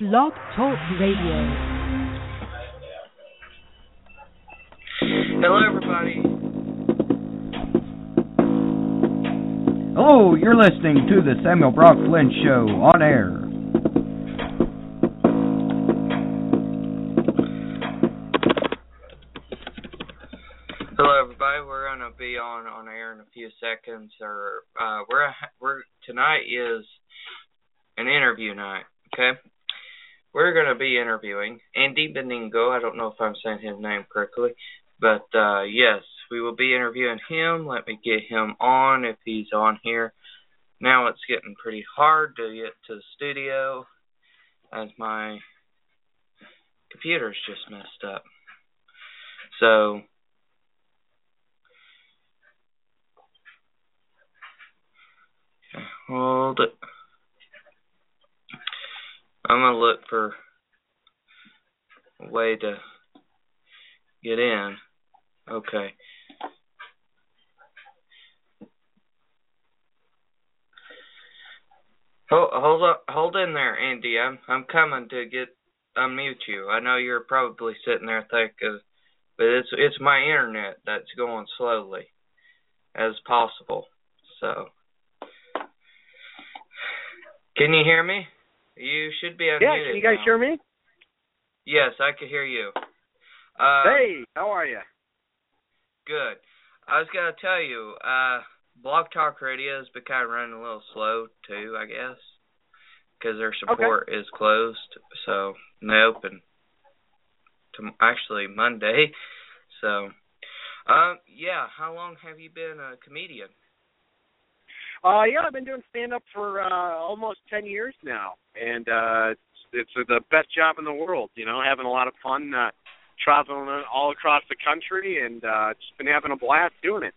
Blog Talk Radio. Hello, everybody. Hello, you're listening to the Samuel Brock Flynn Show on air. Hello, everybody. We're gonna be on on air in a few seconds. Or uh, we're we're tonight is an interview night. Okay, we're gonna be interviewing Andy Beningo. I don't know if I'm saying his name correctly, but uh, yes, we will be interviewing him. Let me get him on if he's on here. Now it's getting pretty hard to get to the studio as my computer's just messed up. So Hold it. I'm gonna look for a way to get in. Okay. Hold hold up, hold in there, Andy. I'm I'm coming to get unmute you. I know you're probably sitting there thinking, but it's it's my internet that's going slowly as possible. So. Can you hear me? You should be unmuted. Yeah, can you guys now. hear me? Yes, I can hear you. Uh, hey, how are you? Good. I was gonna tell you, uh, Blog Talk Radio has been kind of running a little slow too, I guess, because their support is closed. So they open to actually Monday. So, um, yeah. How long have you been a comedian? Uh, yeah, I've been doing stand up for uh, almost ten years now, and uh, it's, it's the best job in the world. You know, having a lot of fun, uh, traveling all across the country, and uh, just been having a blast doing it.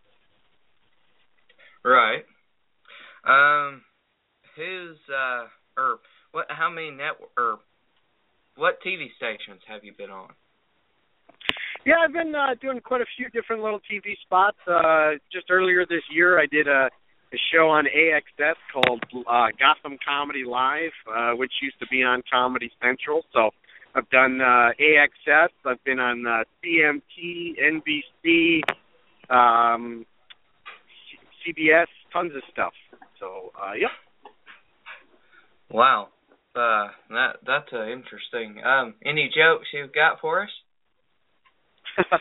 Right. Um, who's uh, or what? How many network or what TV stations have you been on? Yeah, I've been uh, doing quite a few different little TV spots. Uh, just earlier this year, I did a a show on AXS called uh, Gotham Comedy Live, uh, which used to be on Comedy Central. So I've done uh, AXS. I've been on uh, CMT, NBC, um, C- CBS, tons of stuff. So uh, yeah. Wow, uh, that that's uh, interesting. Um, any jokes you've got for us?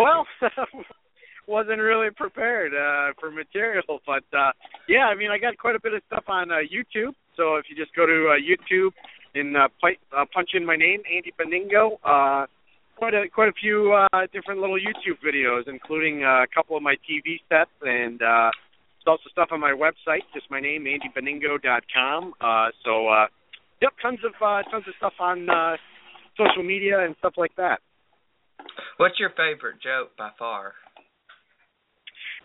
Well, wasn't really prepared uh, for material, but uh, yeah, I mean, I got quite a bit of stuff on uh, YouTube. So if you just go to uh, YouTube and uh, uh, punch in my name, Andy Beningo, uh, quite a quite a few uh, different little YouTube videos, including uh, a couple of my TV sets, and uh, also stuff on my website, just my name, AndyBeningo.com. Uh, so uh, yep, tons of uh, tons of stuff on uh, social media and stuff like that. What's your favorite joke by far?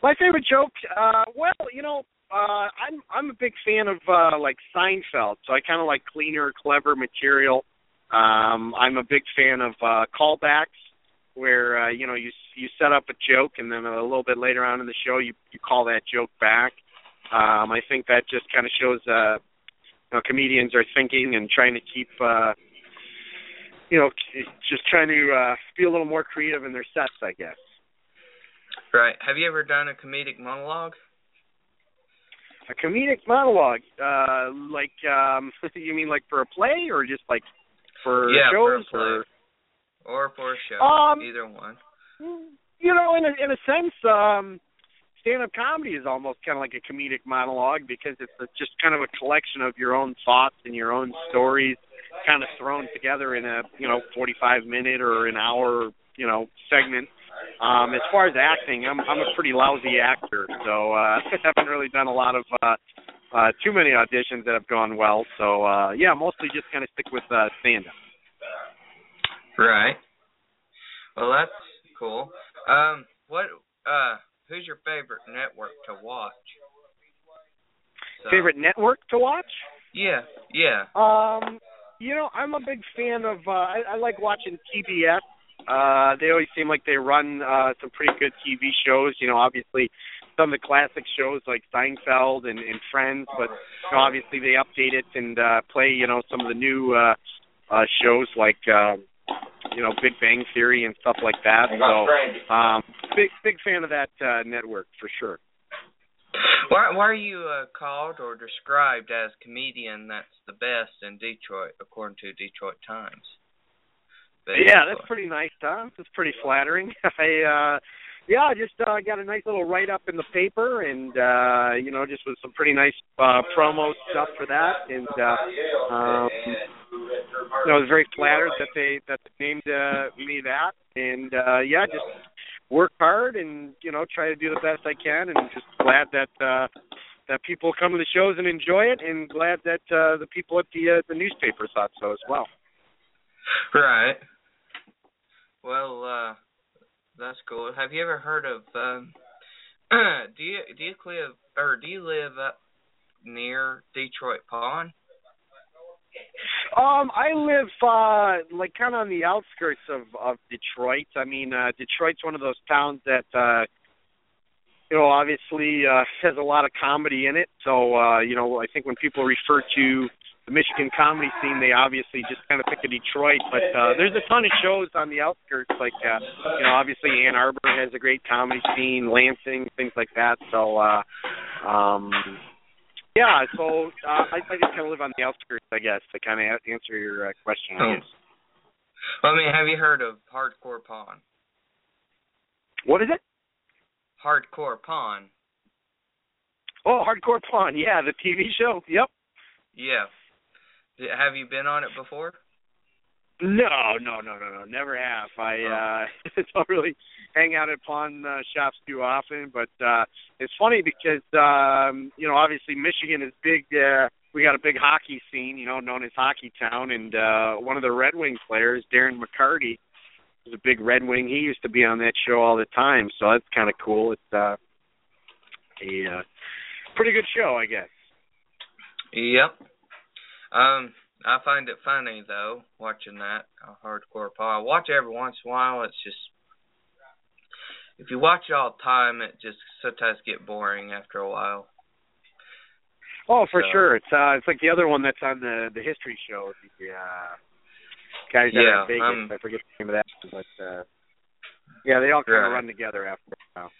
My favorite joke, uh, well, you know, uh, I'm I'm a big fan of uh, like Seinfeld, so I kind of like cleaner, clever material. Um, I'm a big fan of uh, callbacks, where uh, you know you you set up a joke and then a little bit later on in the show you you call that joke back. Um, I think that just kind of shows uh, you know comedians are thinking and trying to keep uh, you know just trying to uh, be a little more creative in their sets, I guess. Right. Have you ever done a comedic monologue? A comedic monologue, uh, like um, you mean like for a play or just like for yeah, shows for a or? play. Or for a show. Um, Either one. You know, in a in a sense, um, stand-up comedy is almost kind of like a comedic monologue because it's a, just kind of a collection of your own thoughts and your own stories, kind of thrown together in a you know 45 minute or an hour you know segment. Um, as far as acting, I'm I'm a pretty lousy actor, so uh, I haven't really done a lot of uh, uh, too many auditions that have gone well. So uh, yeah, mostly just kind of stick with uh, stand-up. Right. Well, that's cool. Um, what? Uh, who's your favorite network to watch? So- Favorite network to watch? Yeah. Yeah. Um, you know, I'm a big fan of. Uh, I, I like watching TBS. Uh, they always seem like they run uh, some pretty good TV shows. You know, obviously some of the classic shows like Seinfeld and, and Friends, but you know, obviously they update it and uh, play you know some of the new uh, uh shows like um you know Big Bang Theory and stuff like that. So um big big fan of that uh network for sure. Why, why are you uh, called or described as comedian that's the best in Detroit, according to Detroit Times? Yeah, that's pretty nice, Tom. That's pretty flattering. I uh yeah, I just uh, got a nice little write up in the paper, and uh, you know, just with some pretty nice uh, promo stuff for that, and uh, um, you know, I was very flattered that they that they named uh, me that, and uh, yeah, just work hard and you know try to do the best I can, and just glad that uh, that people come to the shows and enjoy it, and glad that uh, the people at the uh, the newspaper thought so as well. Right. Well, uh that's cool. Have you ever heard of um do you do you live or do you live up near Detroit Pond? Um, I live uh like kind of on the outskirts of of Detroit. I mean, uh Detroit's one of those towns that uh you know obviously uh has a lot of comedy in it. So uh you know, I think when people refer to the Michigan comedy scene, they obviously just kind of think of Detroit, but uh, there's a ton of shows on the outskirts. Like uh, you know, obviously Ann Arbor has a great comedy scene, Lansing, things like that. So, uh, um, yeah. So uh, I, I just kind of live on the outskirts, I guess, to kind of answer your uh, question. I guess. Well, I mean, have you heard of Hardcore Pawn? What is it? Hardcore Pawn. Oh, Hardcore Pawn. Yeah, the TV show. Yep. Yeah. Have you been on it before? No, no, no, no, no. Never have. I uh don't really hang out at pawn uh, shops too often, but uh it's funny because um, you know, obviously Michigan is big uh we got a big hockey scene, you know, known as Hockey Town and uh one of the Red Wing players, Darren McCarty, is a big Red Wing. He used to be on that show all the time, so that's kind of cool. It's uh a uh, pretty good show, I guess. Yep. Um, I find it funny though watching that hardcore pawn. I watch every once in a while. It's just if you watch it all the time, it just sometimes get boring after a while. Oh, for So- sure. It's uh it's like the other one that's on the the history show. The uh guys that Yeah, are in Vegas. um, I forget the name of that, but uh yeah, they all kind of run together after a while.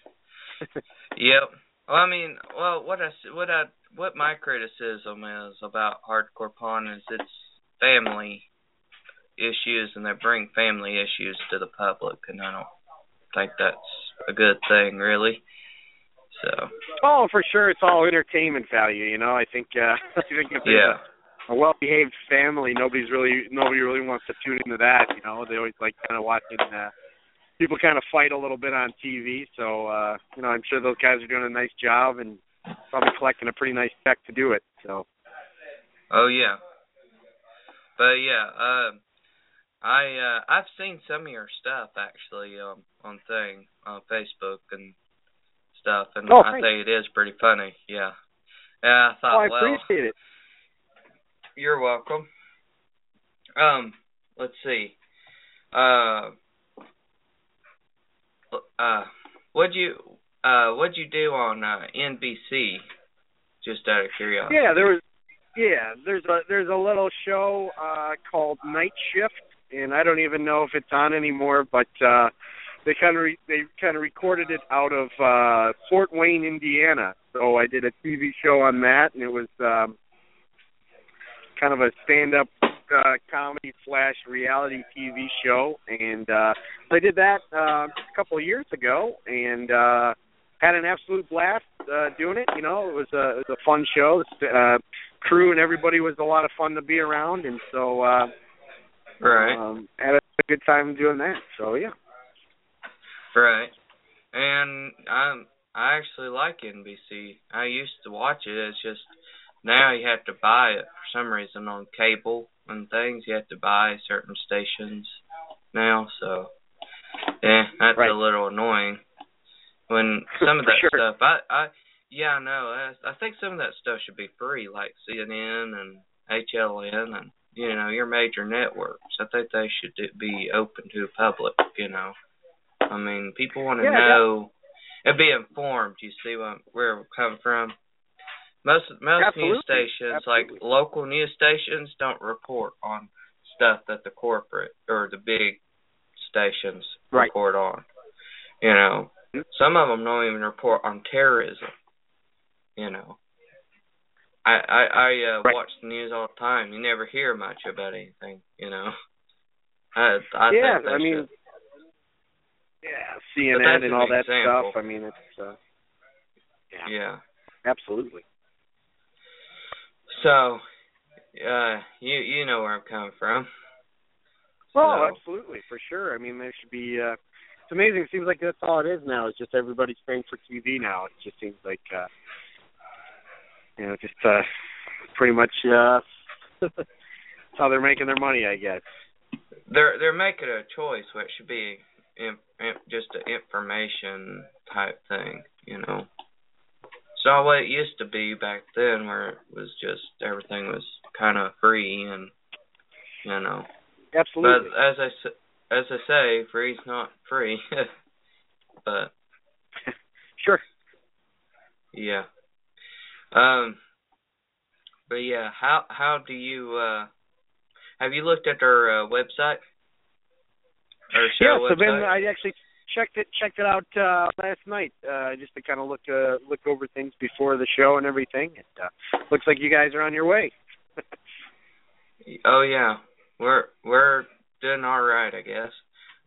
Yep. Well, I mean, well, what I what I what my criticism is about hardcore pawn is it's family issues and they bring family issues to the public, and I don't think that's a good thing, really. So Oh, for sure. It's all entertainment value. You know, I think. uh I think if yeah, a, a well-behaved family, nobody's really nobody really wants to tune into that. You know, they always like kind of watching uh, people kind of fight a little bit on TV. So, uh, you know, I'm sure those guys are doing a nice job and probably collecting a pretty nice check to do it. So. oh yeah, but yeah, uh, I uh I've seen some of your stuff actually um on thing on Facebook and stuff, and Oh, I think it is pretty funny. Yeah. Yeah, I thought. Oh, I well. appreciate it. You're welcome. Um, let's see. Uh, uh, what'd you uh what'd you do on uh NBC? Just out of curiosity. Yeah, there was. Yeah, there's a there's a little show uh called Night Shift, and I don't even know if it's on anymore, but uh they kind of re- they kind of recorded it out of uh Fort Wayne, Indiana. So I did a TV show on that, and it was um kind of a stand-up uh comedy slash reality TV show, and uh so I did that uh, a couple of years ago, and uh had an absolute blast uh doing it. You know, it was a it was a fun show. The uh, crew and everybody was a lot of fun to be around, and so uh, Right. um, had a good time doing that. So yeah. Right. And I'm I actually like NBC. I used to watch it. It's just now you have to buy it for some reason on cable and things. You have to buy certain stations now, so yeah, that's Right. a little annoying. When some of that sure. stuff, I I yeah, I know. I, I think some of that stuff should be free, like CNN and HLN and you know your major networks. I think they should be open to the public. You know. I mean, people want to Yeah, know and be informed. You see what, where we're coming from? Most most Absolutely. news stations, Absolutely. like local news stations, don't report on stuff that the corporate or the big stations Right. report on. You know. Some of them don't even report on terrorism. You know, I I, I uh, Right. watch the news all the time. You never hear much about anything. You know, I I yeah, think I mean, should. yeah, CNN and an all that example. stuff. I mean, it's uh, yeah, yeah. absolutely. So, uh, you you know where I'm coming from. Oh, So- absolutely, for sure. I mean, there should be. uh It's amazing. It seems like that's all it is now. It's just everybody's paying for TV now. It just seems like, uh you know, just uh pretty much uh that's how they're making their money, I guess. They're they're making a choice, which should be in, in, just an information type thing, you know. It's not what it used to be back then, where it was just everything was kind of free and you know. Absolutely. But as I s- as I say, free's not free. but sure. yeah. Um. But yeah, how how do you uh have you looked at their uh, website? Or show Yeah, so Ben, website? I actually checked it checked it out uh last night, uh just to kind of look uh look over things before the show and everything. It uh looks like you guys are on your way. Oh yeah, we're we're doing all right, I guess.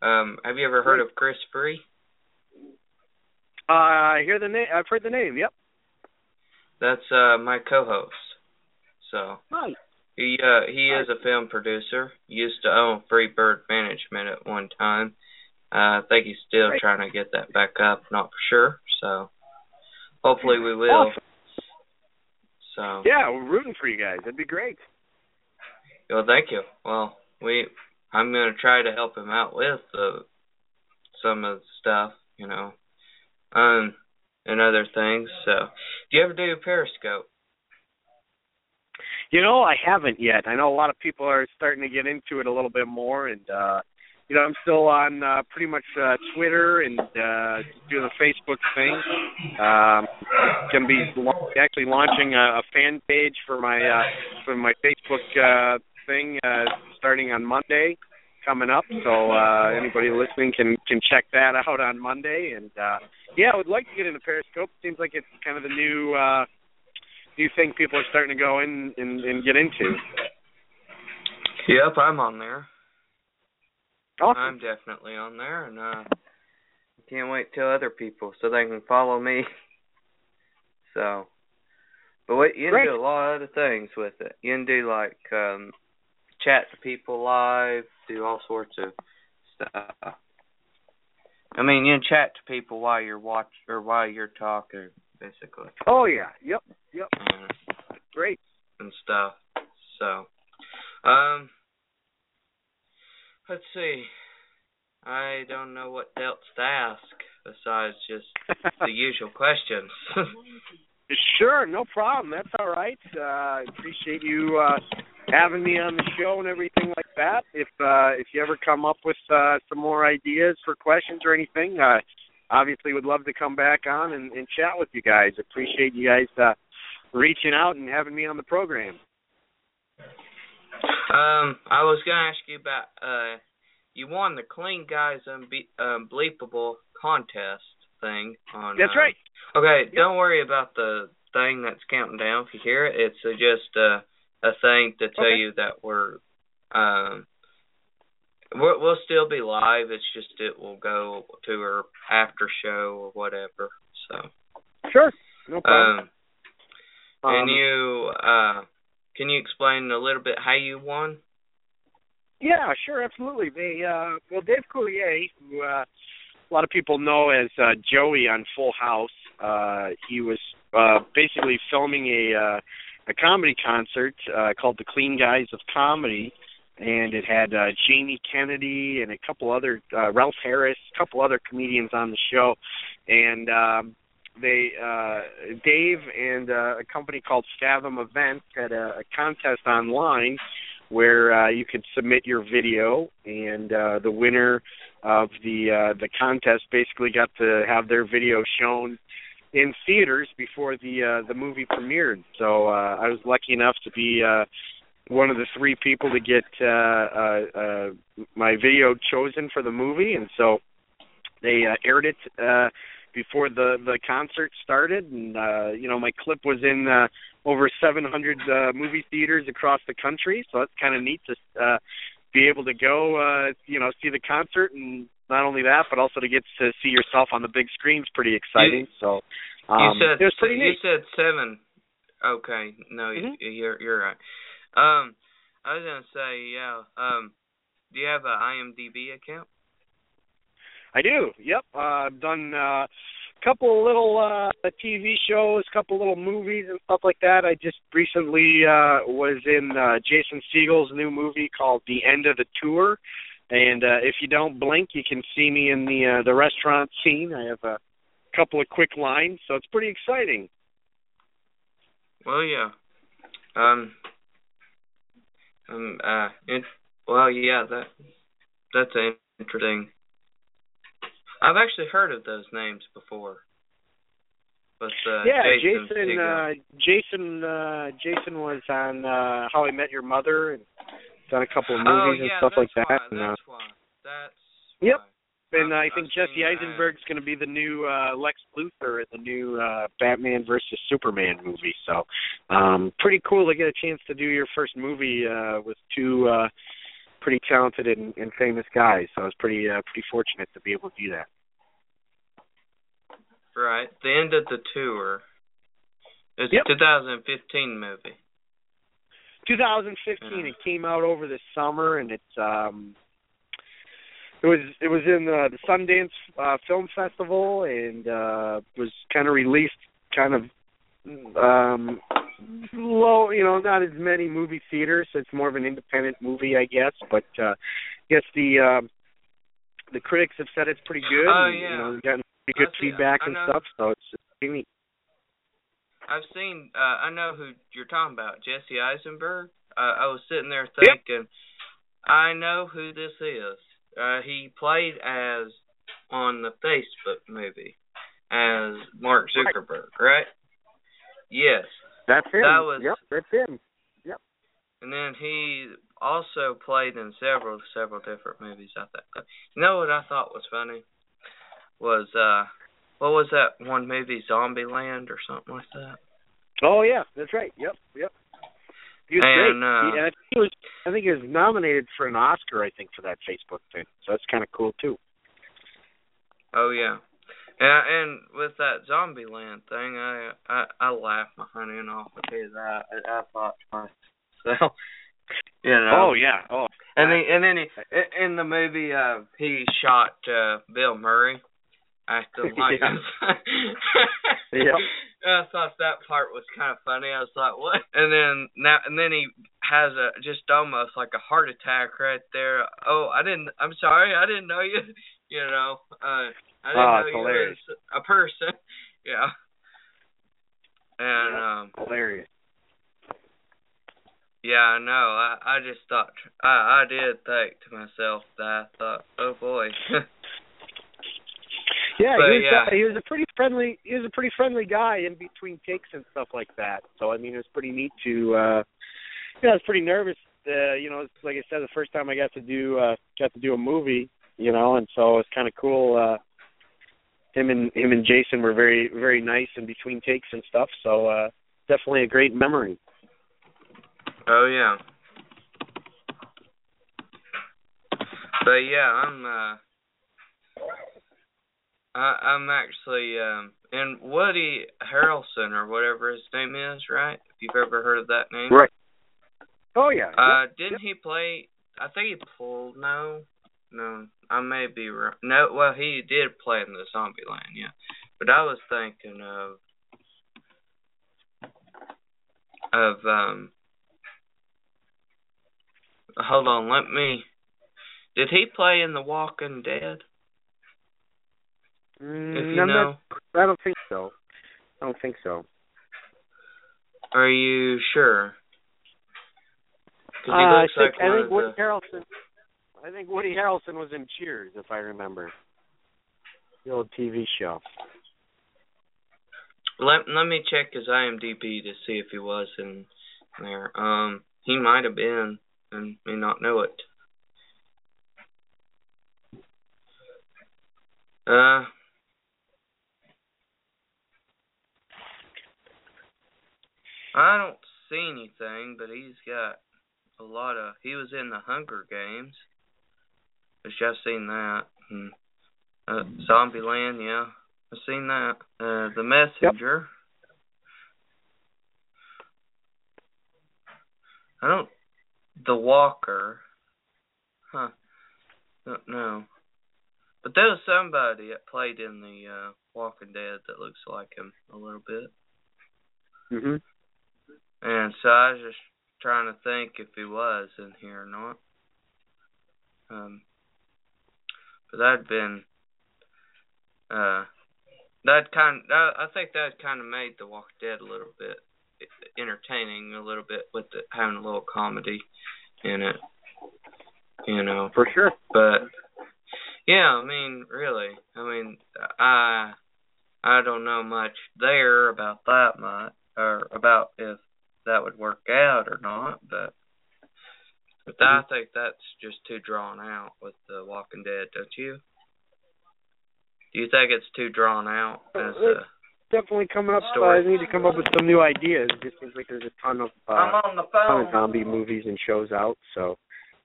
Um, have you ever heard of Chris Free? Uh I hear the name I've heard the name, yep. That's uh my co-host. So Nice. he uh he is a film producer. Used to own Freebird Management at one time. Uh, I think he's still Great. trying to get that back up. Not for sure. So hopefully we will. Awesome. So Yeah, we're rooting for you guys. That'd be great. well, thank you. Well, we I'm gonna try to help him out with the some of the stuff, you know, um, and other things. So, do you ever do a Periscope? You know, I haven't yet. I know a lot of people are starting to get into it a little bit more, and uh, you know, I'm still on uh, pretty much uh, Twitter and uh, doing the Facebook thing. Um, gonna be la- actually launching a, a fan page for my uh, for my Facebook uh, thing uh, starting on Monday coming up. So uh, anybody listening can can check that out on Monday. And uh, yeah, I would like to get into Periscope. Seems like it's kind of the new. Uh, new thing people are starting to go in and, and get into. Yep, I'm on there. Awesome. I'm definitely on there, and uh, can't wait till other people so they can follow me. So, but what you can Great. do a lot of other things with it. You can do like um, chat to people live, do all sorts of stuff. I mean, you can chat to people while you're watch or while you're talking, basically, Oh yeah. Yep. Yep. and, Great. and stuff. So, um, let's see. I don't know what else to ask besides just the usual questions. sure, no problem. That's all right. Uh, I appreciate you uh, having me on the show and everything like that. If uh, if you ever come up with uh, some more ideas for questions or anything, uh, obviously would love to come back on and, and chat with you guys. Appreciate you guys uh, reaching out and having me on the program. um, I was gonna ask you about uh, you won the Clean Guys Unbe- Unbleepable contest thing on. That's uh, right. Okay, don't worry about the thing that's counting down. If you hear it, it's uh, just uh, a thing to tell Okay. you that we're um we'll, we'll still be live. It's just it will go to our after show or whatever. So, Sure. No problem. um, can Um, you uh can you explain a little bit how you won? Yeah, sure, absolutely. They uh well Dave Coulier, who uh a lot of people know as uh Joey on Full House, uh he was uh basically filming a uh a comedy concert uh called The Clean Guys of Comedy and it had uh Jamie Kennedy and a couple other uh Ralph Harris, a couple other comedians on the show. And um they uh Dave and uh, a company called Fathom Events had a, a contest online where uh, you could submit your video, and uh, the winner of the uh, the contest basically got to have their video shown in theaters before the uh, the movie premiered. So uh, I was lucky enough to be uh, one of the three people to get uh, uh, uh, my video chosen for the movie, and so they uh, aired it uh, before the the concert started, and uh, you know my clip was in uh, over 700 uh, movie theaters across the country, so that's kind of neat to uh, be able to go, uh, you know, see the concert, and not only that, but also to get to see yourself on the big screen is pretty exciting. You, so um, you said it was pretty you neat. said seven. Okay, no, Mhm. you, you're you're right. Um, I was gonna say, yeah. Um, do you have an IMDb account? I do. Yep. Uh, I've done uh, a couple little uh, TV shows, a couple little movies and stuff like that. I just recently uh, was in uh, Jason Segel's new movie called The End of the Tour. And uh, if you don't blink, you can see me in the uh, the restaurant scene. I have a couple of quick lines, so it's pretty exciting. Well, yeah. Um. Um. Uh. It, well, yeah. That that's interesting. I've actually heard of those names before. But uh, yeah, Jason, Jason. Uh, Jason. Uh, Jason was on uh, How I Met Your Mother and done a couple of movies oh, and yeah, stuff like that. Why, and, uh, that's why. That's Yep. why. And I I've- think Jesse. Eisenberg's going to be the new uh, Lex Luthor in the new uh, Batman versus Superman movie. So, um, pretty cool to get a chance to do your first movie uh, with two uh, pretty talented and, and famous guys. So I was pretty uh, pretty fortunate to be able to do that. Right. The end of the tour. It's Yep. a 2015 movie. 2015. Yeah. It came out over the summer, and it's um, it was it was in uh, the Sundance uh, Film Festival, and uh, was kind of released kind of um low you know not as many movie theaters so it's more of an independent movie i guess but uh yes the um the critics have said it's pretty good Oh, and, yeah. you know we've gotten pretty good I feedback I and know. stuff so it's, it's pretty neat I've seen. Uh, I know who you're talking about, Jesse Eisenberg. Uh, I was sitting there Yep. thinking, I know who this is. Uh, he played as on the Facebook movie as Mark Right. Zuckerberg, right? Yes. that's him That was- yep that's him Yep. And then he also played in several several different movies. I think. You know what I thought was funny was uh, what was that one movie, Zombieland or something like that? Oh yeah, that's right. Yep, yep. He was And, great. uh, he, and I think he was I think he was nominated for an Oscar, I think, for that Facebook thing. So that's kinda cool too. Oh yeah. Yeah, and with that Zombieland thing, I I, I laughed my honeying off because I I thought to myself, you know. Oh yeah. Oh And then and then he, in the movie, uh, he shot uh, Bill Murray acting like Yeah. Yep. I thought that part was kind of funny. I was like, "What?" And then now, and then he has a just almost like a heart attack right there. Oh, I didn't. I'm sorry, I didn't know you. You know, uh, I didn't Oh, know you hilarious. was a person. yeah. And um, hilarious. yeah, I know. I I just thought I I did think to myself that I thought, oh boy. Yeah, But, he was yeah. Uh, he was a pretty friendly he was a pretty friendly guy in between takes and stuff like that. So I mean it was pretty neat to uh you know, I was pretty nervous uh, you know, it's like I said, the first time I got to do uh got to do a movie, you know, and so it was kinda cool, uh him and him and Jason were very, very nice in between takes and stuff, so uh definitely a great memory. Oh yeah. But yeah, I'm uh I I'm actually um and Woody Harrelson or whatever his name is, right? If you've ever heard of that name. Right. Oh yeah. Uh didn't he play I think he pulled no no, I may be wrong. No, well he did play in the zombie land, yeah. But I was thinking of of um hold on, let me did he play in The Walking Dead? Mm, If you I'm know. not, I don't think so. I don't think so. Are you sure? Uh, I think like I think Woody the- Harrelson. I think Woody Harrelson was in Cheers, if I remember. The old TV show. Let let me check his IMDb to see if he was in there. Um, he might have been and may not know it. Uh, I don't see anything, but he's got a lot of. He was in the Hunger Games. I've just seen that. And, uh, Zombieland, yeah, I've seen that. Uh, the Messenger. Yep. I don't. The Walker. Huh. Don't know. But there was somebody that played in the uh Walking Dead that looks like him a little bit. Mhm. And so I was just trying to think if he was in here or not. Um, but that'd been uh that kind of, I think that kind of made The Walking Dead a little bit entertaining, a little bit with the, having a little comedy in it. You know, for sure. But yeah, I mean, really, I mean, I I don't know much there about that much or about if that would work out or not, but but mm-hmm. I think that's just too drawn out with The Walking Dead, don't you? Do you think it's too drawn out as a definitely coming up. Uh, I need to come up with some new ideas. It seems like there's a ton of uh, I'm on the phone. ton of zombie movies and shows out. So,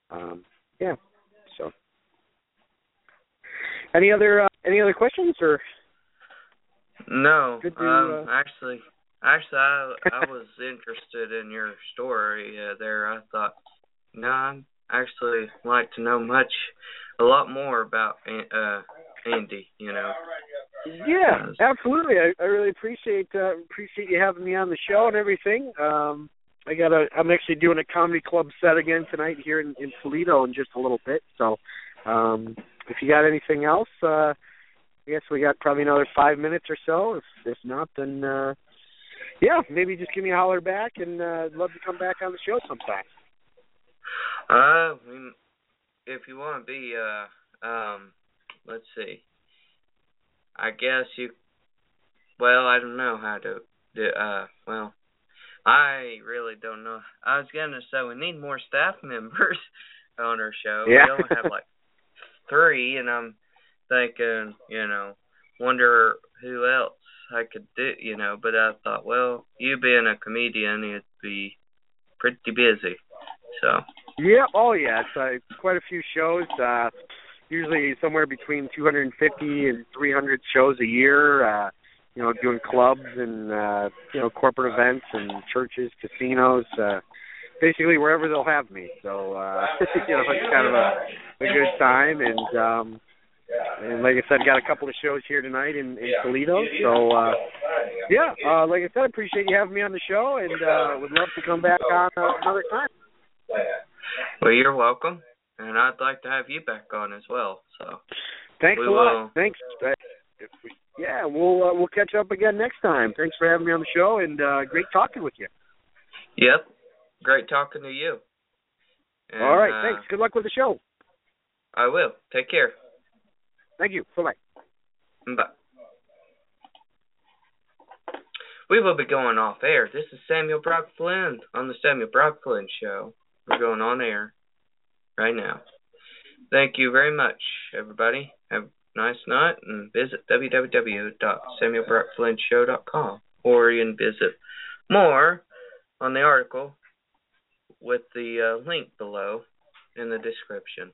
um, yeah. So, any other uh, any other questions or? No. To, um, uh... actually, Actually, I I was interested in your story uh, there. I thought, no, I'd actually like to know much, a lot more about uh Andy. You know. Yeah, absolutely. I, I really appreciate uh, appreciate you having me on the show and everything. Um, I got a. I'm actually doing a comedy club set again tonight here in, in Toledo in just a little bit. So, um, if you got anything else, uh, I guess we got probably another five minutes or so. If if not, then uh, yeah, maybe just give me a holler back, and uh, I'd love to come back on the show sometime. Uh, if you want to be, uh, um, let's see. I guess you. Well, I don't know how to. Do, uh, well, I really don't know. I was gonna say we need more staff members on our show. Yeah. We only have like three, and I'm thinking, you know, wonder who else I could do, you know, but I thought, well, you being a comedian, you'd be pretty busy. So. Yeah. Oh, yeah. It's uh, quite a few shows. Uh, usually somewhere between 250 and 300 shows a year. Uh, you know, doing clubs and uh, you know corporate events and churches, casinos. Uh, basically wherever they'll have me. So uh, you know, it's kind of a, a good time and. um and like I said, got a couple of shows here tonight in, in Toledo. So uh yeah, uh like I said, I appreciate you having me on the show and uh would love to come back on uh, another time. Well, you're welcome. And I'd like to have you back on as well. So Thanks we a will... lot. Thanks. Yeah, we'll uh, we'll catch up again next time. Thanks for having me on the show and uh great talking with you. Yep. Great talking to you. And, All right, uh, thanks. Good luck with the show. I will. Take care. Thank you. Bye bye. Bye. We will be going off air. This is Samuel Brock Flynn on the Samuel Brock Flynn Show. We're going on air right now. Thank you very much, everybody. Have a nice night and visit www.samuelbrockflynnshow.com or you can visit more on the article with the uh, link below in the description.